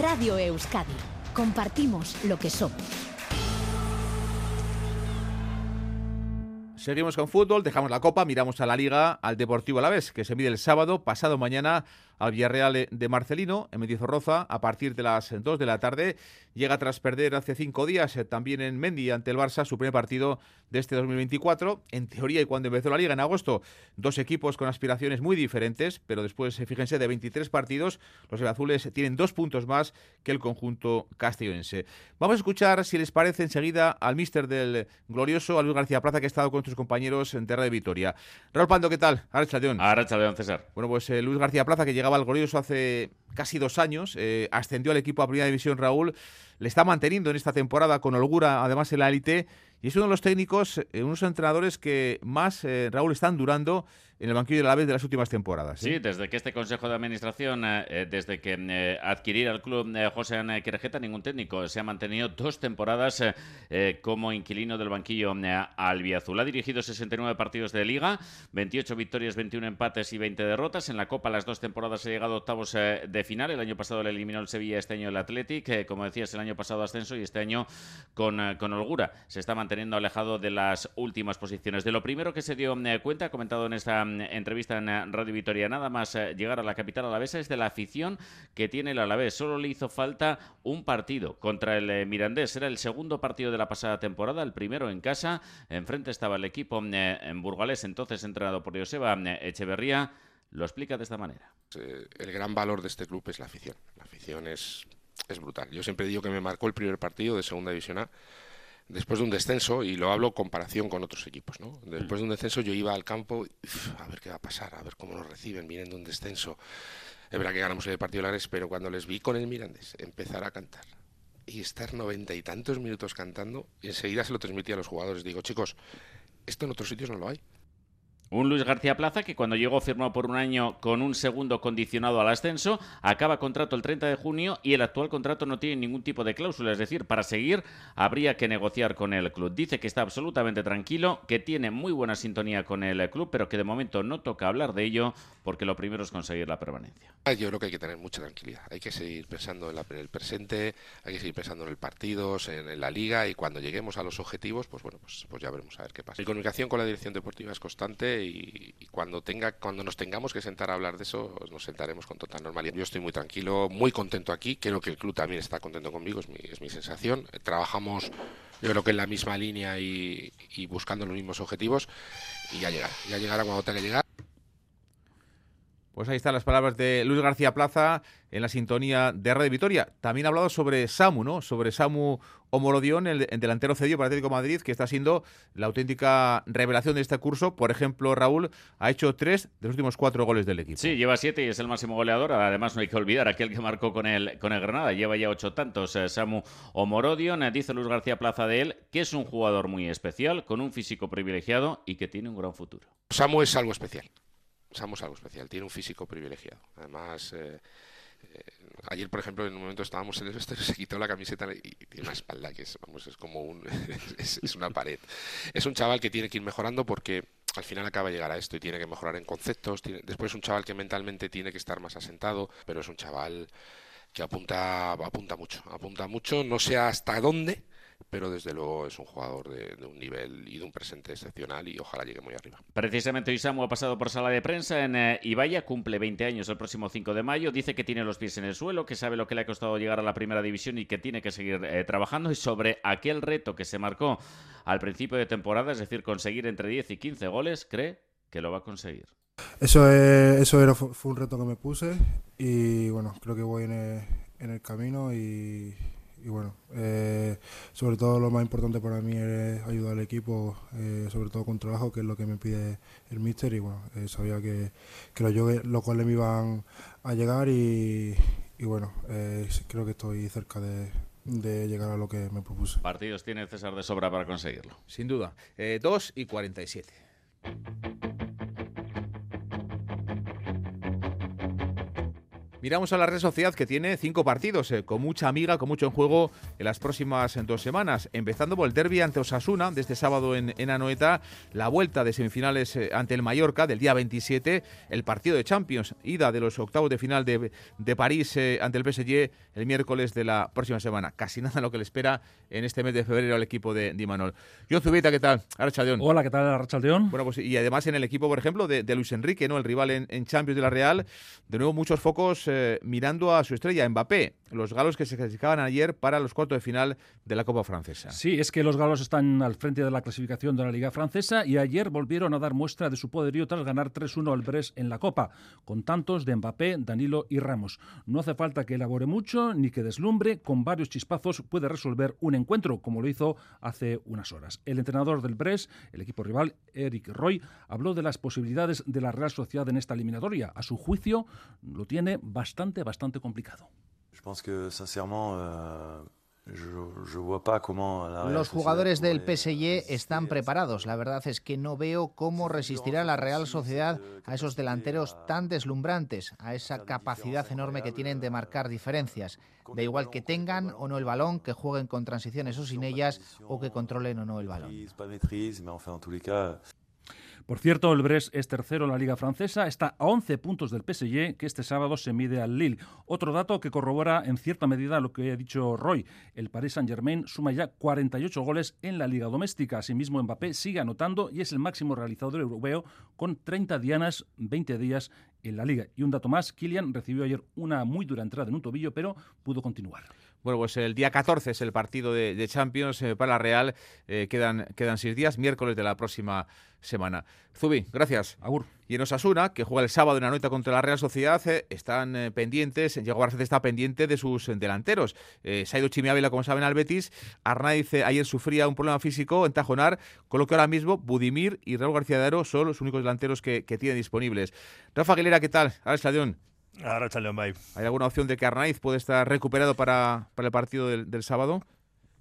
Radio Euskadi. Compartimos lo que somos. Seguimos con fútbol, dejamos la copa, miramos a la liga, al Deportivo Alavés, que se mide el sábado, pasado mañana, al Villarreal de Marcelino, en Mendizorroza, a partir de las 2 de la tarde. Llega tras perder hace cinco días eh, también en Mendi ante el Barça, su primer partido de este 2024. En teoría, y cuando empezó la liga en agosto, dos equipos con aspiraciones muy diferentes, pero después, eh, fíjense, de 23 partidos, los azules tienen dos puntos más que el conjunto castellonense. Vamos a escuchar, si les parece, enseguida al míster del glorioso, a Luis García Plaza, que ha estado con sus compañeros en Terra de Vitoria. Raúl Pando, ¿qué tal? Ahora León. Ahora León, César. Bueno, pues eh, Luis García Plaza, que llegaba al glorioso hace casi dos años, eh, ascendió al equipo a Primera División Raúl, le está manteniendo en esta temporada con holgura, además en la y es uno de los técnicos, eh, unos entrenadores que más, eh, Raúl, están durando en el banquillo de la vez de las últimas temporadas. ¿sí? desde que este Consejo de Administración, eh, desde que eh, adquirir al club eh, José Ana Querejeta, ningún técnico se ha mantenido dos temporadas como inquilino del banquillo albiazul. Ha dirigido 69 partidos de liga, 28 victorias, 21 empates y 20 derrotas. En la Copa las dos temporadas ha llegado a octavos de final. El año pasado le eliminó el Sevilla, este año el Athletic. como decías, el año pasado ascenso y este año con, con holgura. Se está manteniendo alejado de las últimas posiciones. De lo primero que se dio cuenta, ha comentado en esta entrevista en eh, Radio Vitoria. Nada más eh, llegar a la capital alavesa es de la afición que tiene el Alavés. Solo le hizo falta un partido contra el eh, Mirandés. Era el segundo partido de la pasada temporada, el primero en casa. Enfrente estaba el equipo en Burgalés, entonces entrenado por Joseba Echeverría. Lo explica de esta manera. El gran valor de este club es la afición. La afición es es brutal. Yo siempre digo que me marcó el primer partido de Segunda División A después de un descenso, y lo hablo en comparación con otros equipos, ¿no? Después de un descenso yo iba al campo, a ver qué va a pasar, a ver cómo nos reciben, vienen de un descenso. Es verdad que ganamos el partido de Lares, pero cuando les vi con el Mirandés empezar a cantar y estar noventa y tantos minutos cantando, y enseguida se lo transmití a los jugadores. Digo, chicos, esto en otros sitios no lo hay. Un Luis García Plaza que cuando llegó firmó por un año con un segundo condicionado al ascenso, acaba contrato el 30 de junio y el actual contrato no tiene ningún tipo de cláusula, es decir, para seguir habría que negociar con el club. Dice que está absolutamente tranquilo, que tiene muy buena sintonía con el club, pero que de momento no toca hablar de ello porque lo primero es conseguir la permanencia. Yo creo que hay que tener mucha tranquilidad, hay que seguir pensando en, el presente, hay que seguir pensando en el partido, en, la liga y cuando lleguemos a los objetivos, pues bueno, pues, pues ya veremos a ver qué pasa. Mi comunicación con la dirección deportiva es constante y, cuando tenga cuando nos tengamos que sentar a hablar de eso nos sentaremos con total normalidad. Yo estoy muy tranquilo, muy contento aquí, creo que el club también está contento conmigo, es mi, es mi sensación. Trabajamos yo creo que en la misma línea y, y buscando los mismos objetivos y ya llegará, ya llegará cuando tenga que llegar. Pues ahí están las palabras de Luis García Plaza en la sintonía de Radio Vitoria. También ha hablado sobre Samu, ¿no? Sobre Samu Omorodión, el, delantero cedido para Atlético Madrid, que está siendo la auténtica revelación de este curso. Por ejemplo, Raúl ha hecho tres de los últimos cuatro goles del equipo. Sí, lleva siete y es el máximo goleador. Además, no hay que olvidar aquel que marcó con el, con el Granada. Lleva ya ocho tantos. Eh, Samu Omorodion, eh, dice Luis García Plaza de él, que es un jugador muy especial, con un físico privilegiado y que tiene un gran futuro. Samu es algo especial. Samu algo especial, tiene un físico privilegiado. Además, eh, eh, ayer, por ejemplo, en un momento estábamos en el vestuario, se quitó la camiseta y tiene una espalda que es como un, (laughs) es, una pared. Es un chaval que tiene que ir mejorando porque al final acaba de llegar a esto y tiene que mejorar en conceptos. después es un chaval que mentalmente tiene que estar más asentado, pero es un chaval que apunta, apunta mucho, apunta mucho, no sé hasta dónde, pero desde luego es un jugador de, un nivel y de un presente excepcional y ojalá llegue muy arriba. Precisamente Isamu ha pasado por sala de prensa en eh, Ibaya, cumple 20 años el próximo 5 de mayo, dice que tiene los pies en el suelo, que sabe lo que le ha costado llegar a la primera división y que tiene que seguir eh, trabajando y sobre aquel reto que se marcó al principio de temporada, es decir, conseguir entre 10 y 15 goles, cree que lo va a conseguir. Eso, eso era, fue un reto que me puse y bueno, creo que voy en en el camino y, y bueno, eh, sobre todo lo más importante para mí es ayudar al equipo, eh, sobre todo con trabajo, que es lo que me pide el míster y bueno, eh, sabía que, que los, los cuales me iban a llegar y, y bueno, creo que estoy cerca de, de llegar a lo que me propuse. Partidos tiene César de sobra para conseguirlo. Sin duda. 2 y 47. Miramos a la red sociedad que tiene cinco partidos, eh, con mucha amiga, con mucho en juego en las próximas dos semanas. Empezando por el derby ante Osasuna de este sábado en, en Anoeta, la vuelta de semifinales eh, ante el Mallorca del día 27, el partido de Champions, ida de los octavos de final de, de París eh, ante el PSG el miércoles de la próxima semana. Casi (laughs) nada lo que le espera en este mes de febrero al equipo de Dimanol. John Zubita, ¿qué tal? Arrachaldeón. Hola, ¿qué tal, Arrachaldeón? Bueno, pues y además en el equipo, por ejemplo, de, Luis Enrique, ¿no? El rival en, en Champions de la Real. De nuevo, muchos focos eh, mirando a su estrella, Mbappé, los galos que se clasificaban ayer para los cuartos de final de la Copa Francesa. Sí, es que los galos están al frente de la clasificación de la Liga Francesa y ayer volvieron a dar muestra de su poderío tras ganar 3-1 al Brest en la Copa, con tantos de Mbappé, Danilo y Ramos. No hace falta que elabore mucho ni que deslumbre, con varios chispazos puede resolver un encuentro, como lo hizo hace unas horas. El entrenador del Brest, el equipo rival, Eric Roy, habló de las posibilidades de la Real Sociedad en esta eliminatoria. A su juicio, lo tiene bastante bastante, complicado. Los jugadores del PSG están preparados. La verdad es que no veo cómo resistirá la Real Sociedad a esos delanteros tan deslumbrantes, a esa capacidad enorme que tienen de marcar diferencias. Da igual que tengan o no el balón, que jueguen con transiciones o sin ellas, o que controlen o no el balón. Por cierto, el Brest es tercero en la Liga Francesa, está a 11 puntos del PSG, que este sábado se mide al Lille. Otro dato que corrobora en cierta medida lo que ha dicho Roy. El Paris Saint-Germain suma ya 48 goles en la Liga Doméstica. Asimismo, Mbappé sigue anotando y es el máximo realizador europeo con 30 dianas, 20 días en la Liga. Y un dato más, Kylian recibió ayer una muy dura entrada en un tobillo, pero pudo continuar. Bueno, pues el día 14 es el partido de, Champions eh, para la Real. Eh, quedan, quedan seis días, miércoles de la próxima semana. Zubi, gracias. Agur. Y en Osasuna, que juega el sábado en la noche contra la Real Sociedad, eh, están pendientes, Diego Barcet está pendiente de sus delanteros. Se ha ido Chimiávila, como saben, al Betis. Arnaiz ayer sufría un problema físico en Tajonar, con lo que ahora mismo Budimir y Raúl García de Aro son los únicos delanteros que, que tienen disponibles. Rafa Aguilera, ¿qué tal? Alex Ladión. Ahora León ¿Hay alguna opción de que Arnaiz puede estar recuperado para, para el partido del, del sábado?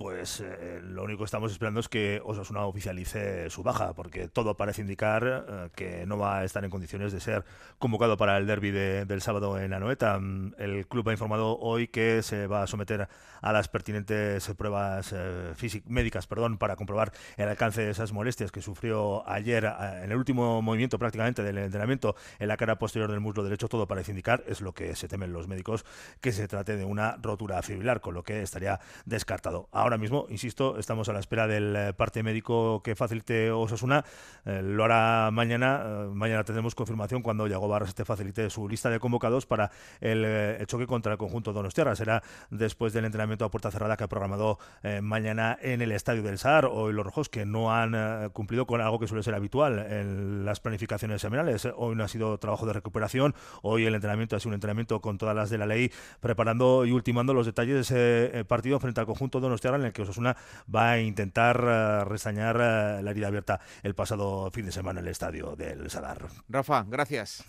Pues eh, lo único que estamos esperando es que Osasuna oficialice su baja, porque todo parece indicar eh, que no va a estar en condiciones de ser convocado para el derby del sábado en Anoeta. Mm, el club ha informado hoy que se va a someter a las pertinentes pruebas eh, médicas perdón, para comprobar el alcance de esas molestias que sufrió ayer en el último movimiento prácticamente del entrenamiento en la cara posterior del muslo derecho. Todo parece indicar, es lo que se temen los médicos, que se trate de una rotura fibrilar, con lo que estaría descartado. Ahora ahora mismo, insisto, estamos a la espera del eh, parte médico que facilite Osasuna. Eh, lo hará mañana. Eh, mañana tendremos confirmación cuando Yago Barras te facilite su lista de convocados para el, choque contra el conjunto Donostiarra. Será después del entrenamiento a puerta cerrada que ha programado mañana en el estadio del SAR. Hoy los rojos que no han cumplido con algo que suele ser habitual en las planificaciones semanales. Hoy no ha sido trabajo de recuperación. Hoy el entrenamiento ha sido un entrenamiento con todas las de la ley, preparando y ultimando los detalles de ese partido frente al conjunto Donostiarra en el que Osasuna va a intentar uh, restañar uh, la herida abierta el pasado fin de semana en el estadio del Sadar. Rafa, gracias.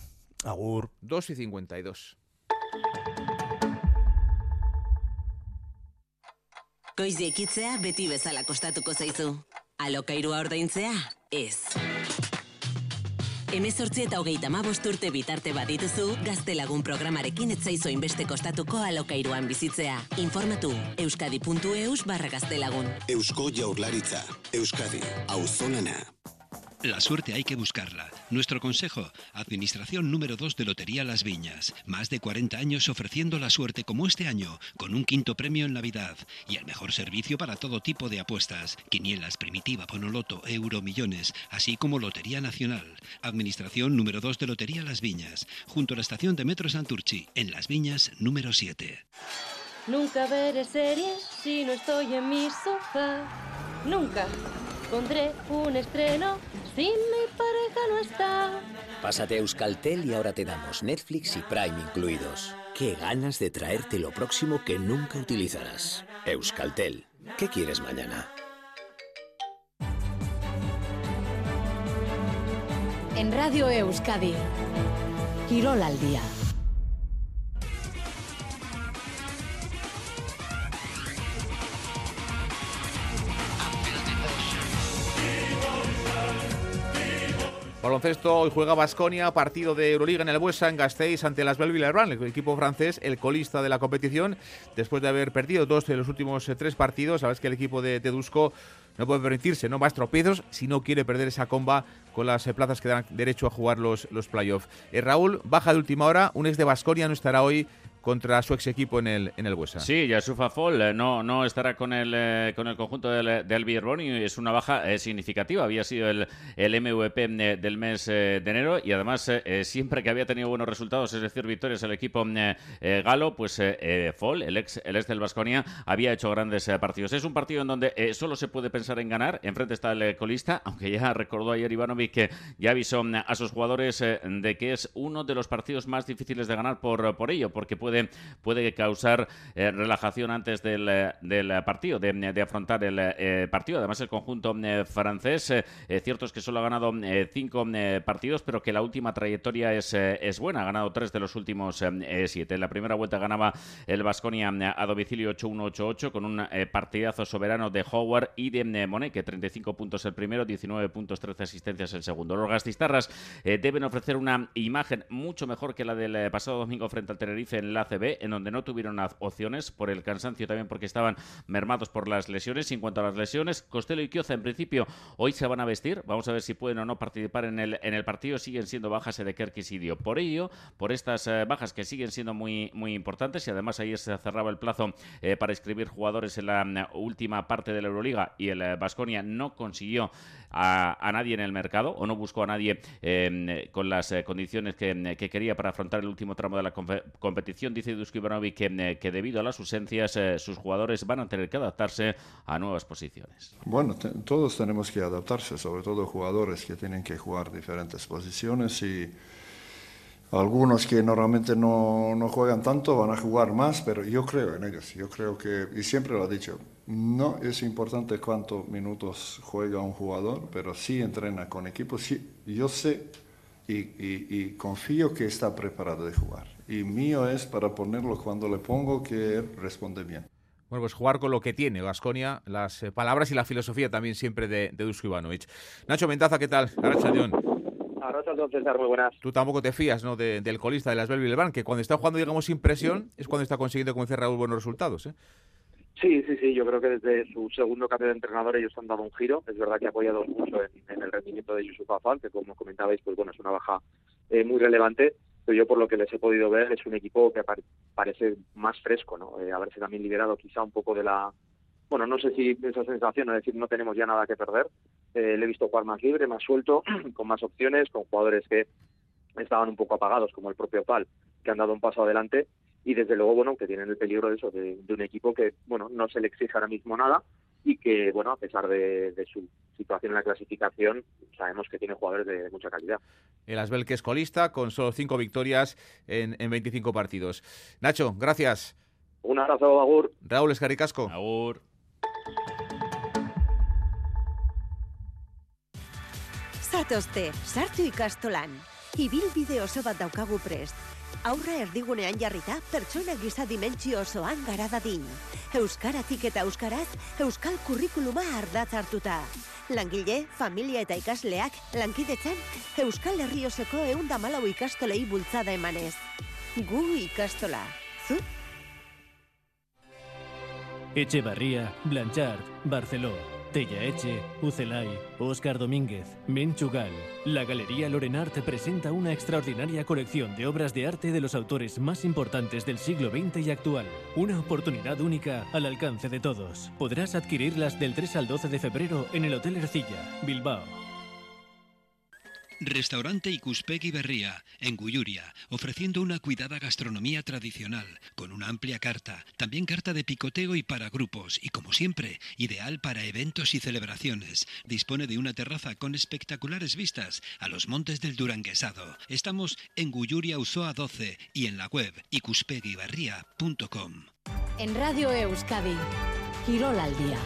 Agur. 2 y 52. Goiz ekitzea beti bezala kostatuko zaizu. Alokairua ordaintzea, ez. Emezortzi eta hogeita mabost urte bitarte badituzu, gaztelagun programarekin etzaizo inbeste kostatuko alokairuan bizitzea. Informatu, euskadi.eus barra gaztelagun. Eusko jaurlaritza, Euskadi, auzonana. La suerte hay que buscarla. Nuestro consejo, Administración número 2 de Lotería Las Viñas. Más de 40 años ofreciendo la suerte como este año, con un quinto premio en Navidad y el mejor servicio para todo tipo de apuestas. Quinielas, primitiva, bonoloto, euro, millones, así como Lotería Nacional. Administración número 2 de Lotería Las Viñas, junto a la estación de Metro Santurchi, en Las Viñas número 7. Nunca veré series si no estoy en mi sofá. Nunca pondré un estreno si mi pareja no está. Pásate a Euskaltel y ahora te damos Netflix y Prime incluidos. Qué ganas de traerte lo próximo que nunca utilizarás. Euskaltel. ¿Qué quieres mañana? En Radio Euskadi. Quirol al día. Baloncesto, hoy juega Basconia, partido de Euroliga en el Buesa, en Gasteiz, ante las Belville el equipo francés, el colista de la competición, después de haber perdido dos de los últimos eh, tres partidos. Sabes que el equipo de, Dusko no puede permitirse no más tropiezos si no quiere perder esa comba con las eh, plazas que dan derecho a jugar los, los playoffs. Eh, Raúl, baja de última hora, un ex de Basconia no estará hoy contra su ex equipo en el, en el Buesa. Sí, Yasufa Fall eh, no, no estará con el, eh, con el conjunto del, del y es una baja eh, significativa. Había sido el, el MVP del mes de enero y además siempre que había tenido buenos resultados, es decir, victorias el equipo galo, pues Fall, el ex, el ex del Vasconia, había hecho grandes partidos. Es un partido en donde solo se puede pensar en ganar. Enfrente está el colista, aunque ya recordó ayer Ivanovic que ya avisó a sus jugadores de que es uno de los partidos más difíciles de ganar por, por ello, porque puede puede, causar eh, relajación antes del, eh, del partido, de, afrontar el eh, partido. Además, el conjunto francés, cierto es que solo ha ganado cinco partidos, pero que la última trayectoria es, es buena. Ha ganado tres de los últimos siete. En la primera vuelta ganaba el Vasconia a domicilio 8-1-8-8 con un partidazo soberano de Howard y de Monet, que 35 puntos el primero, 19 puntos, 13 asistencias el segundo. Los gastistarras deben ofrecer una imagen mucho mejor que la del pasado domingo frente al Tenerife en la en donde no tuvieron opciones por el cansancio también porque estaban mermados por las lesiones. Y en cuanto a las lesiones, Costello y Kioza en principio hoy se van a vestir. Vamos a ver si pueden o no participar en el, en el partido. Siguen siendo bajas de Kerkis y Dio. Por ello, por estas eh, bajas que siguen siendo muy, muy importantes y además ayer se cerraba el plazo eh, para escribir jugadores en la mm, última parte de la Euroliga y el Vasconia eh, no consiguió a, nadie en el mercado o no buscó a nadie con las condiciones que, que, quería para afrontar el último tramo de la competición dice Dusko Ivanovic, que, eh, que, debido a las ausencias eh, sus jugadores van a tener que adaptarse a nuevas posiciones. Bueno, todos tenemos que adaptarse, sobre todo jugadores que tienen que jugar diferentes posiciones y algunos que normalmente no, no, juegan tanto van a jugar más, pero yo creo en ellos. Yo creo que, y siempre lo he dicho, no es importante cuántos minutos juega un jugador, pero sí entrena con equipos. Sí, yo sé y, y, confío que está preparado de jugar. Y mío es para ponerlo cuando le pongo que responde bien. Bueno, pues jugar con lo que tiene Vasconia, las eh, palabras y la filosofía también siempre de, de Dusko Ivanovic. Nacho Mentaza, ¿qué tal? muy buenas. Tú tampoco te fías ¿no? del colista de las Belvilban, que cuando está jugando, digamos, sin presión, es cuando está consiguiendo, como dice Raúl, buenos resultados. ¿eh? Sí, sí, sí, yo creo que desde su segundo cambio de entrenador ellos han dado un giro. Es verdad que ha apoyado mucho en, el rendimiento de Yusuf Afal, que como comentabais, pues bueno, es una baja eh, muy relevante. Yo por lo que les he podido ver es un equipo que parece más fresco, ¿no? Eh, haberse también liberado quizá un poco de la, bueno, no sé si esa sensación, es decir, no tenemos ya nada que perder. Eh, le he visto jugar más libre, más suelto, (clears throat) con más opciones, con jugadores que estaban un poco apagados, como el propio Pal, que han dado un paso adelante. Y desde luego, bueno, que tienen el peligro de eso, de, un equipo que, bueno, no se le exige ahora mismo nada y que, bueno, a pesar de, su situación en la clasificación, sabemos que tiene jugadores de mucha calidad. El Asbel que es colista, con solo cinco victorias en, en 25 partidos. Nacho, gracias. Un abrazo, Agur. Raúl Escaricasco. Agur. Zatozte, sartu ikastolan. Ibilbide oso bat daukagu prest. Aurra erdigunean jarrita, pertsona giza dimentsio osoan gara dadin. Euskaratik eta euskaraz, euskal kurrikuluma ardatz hartuta. Langile, familia eta ikasleak, lankidetzen, euskal herri osoko eundamalau ikastolei bultzada emanez. Gu ikastola. Zu? Echevarría, Blanchard, Barceló, Eche, Ucelay, Óscar Domínguez, Menchugal. La Galería Lorenart presenta una extraordinaria colección de obras de arte de los autores más importantes del siglo XX y actual. Una oportunidad única al alcance de todos. Podrás adquirirlas del 3 al 12 de febrero en el Hotel Ercilla, Bilbao. Restaurante Icuspegui Berría, en Guyuria, ofreciendo una cuidada gastronomía tradicional, con una amplia carta, también carta de picoteo y para grupos, y como siempre, ideal para eventos y celebraciones. Dispone de una terraza con espectaculares vistas a los montes del Duranguesado. Estamos en Guyuria Usoa 12 y en la web icuspeguiberría.com. En Radio Euskadi, Quirol al día.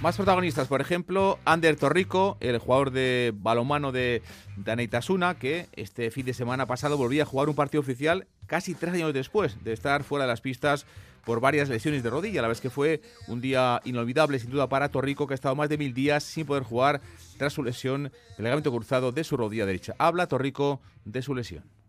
Más protagonistas, por ejemplo, Ander Torrico, el jugador de balonmano de Daneitasuna, que este fin de semana pasado volvía a jugar un partido oficial casi tres años después de estar fuera de las pistas por varias lesiones de rodilla. La vez que fue un día inolvidable, sin duda, para Torrico, que ha estado más de mil días sin poder jugar tras su lesión del ligamento cruzado de su rodilla derecha. Habla Torrico de su lesión.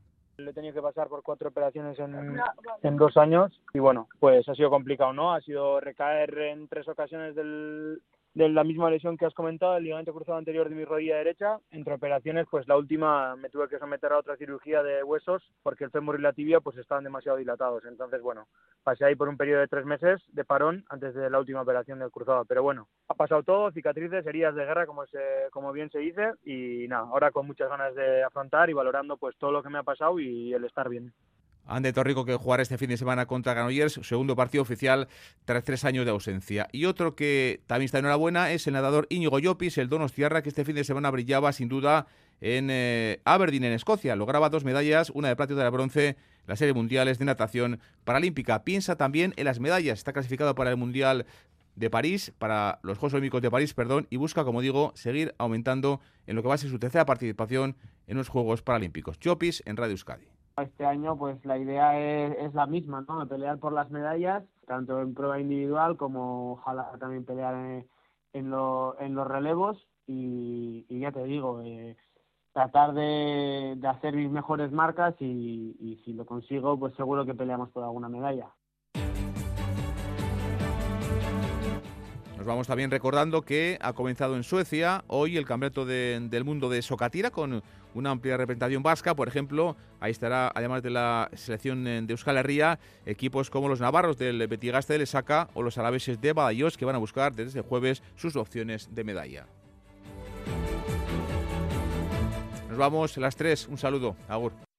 Le he tenido que pasar por cuatro operaciones en, en, dos años y bueno, pues ha sido complicado, ¿no? Ha sido recaer en tres ocasiones del, de la misma lesión que has comentado, el ligamento cruzado anterior de mi rodilla derecha. Entre operaciones, pues la última me tuve que someter a otra cirugía de huesos porque el fémur y la tibia pues estaban demasiado dilatados. Entonces, bueno, pasé ahí por un periodo de tres meses de parón antes de la última operación del cruzado. Pero bueno, ha pasado todo, cicatrices, heridas de guerra, como, se, como bien se dice, y nada, ahora con muchas ganas de afrontar y valorando pues todo lo que me ha pasado y el estar bien. Ande Torrico que jugará este fin de semana contra Granollers, segundo partido oficial tras tres años de ausencia. Y otro que también está enhorabuena es el nadador Íñigo Llopis, el Donostiarra, que este fin de semana brillaba sin duda en eh, Aberdeen, en Escocia. Lograba dos medallas, una de plata y otra de bronce, las series mundiales de natación paralímpica. Piensa también en las medallas, está clasificado para el Mundial de París, para los Juegos Olímpicos de París, perdón, y busca, como digo, seguir aumentando en lo que va a ser su tercera participación en los Juegos Paralímpicos. Llopis en Radio Euskadi. Este año pues la idea es, la misma, ¿no? Pelear por las medallas, tanto en prueba individual como ojalá también pelear en, en, los relevos y, ya te digo, eh, tratar de, hacer mis mejores marcas y, y si lo consigo pues seguro que peleamos por alguna medalla. Nos vamos también recordando que ha comenzado en Suecia hoy el Campeonato del Mundo de Socatira con una amplia representación vasca. Por ejemplo, ahí estará, además de la selección de Euskal Herria, equipos como los navarros del Betigaste de Lesaca o los alaveses de Badajoz que van a buscar desde jueves sus opciones de medalla. Nos vamos a las tres. Un saludo. Agur.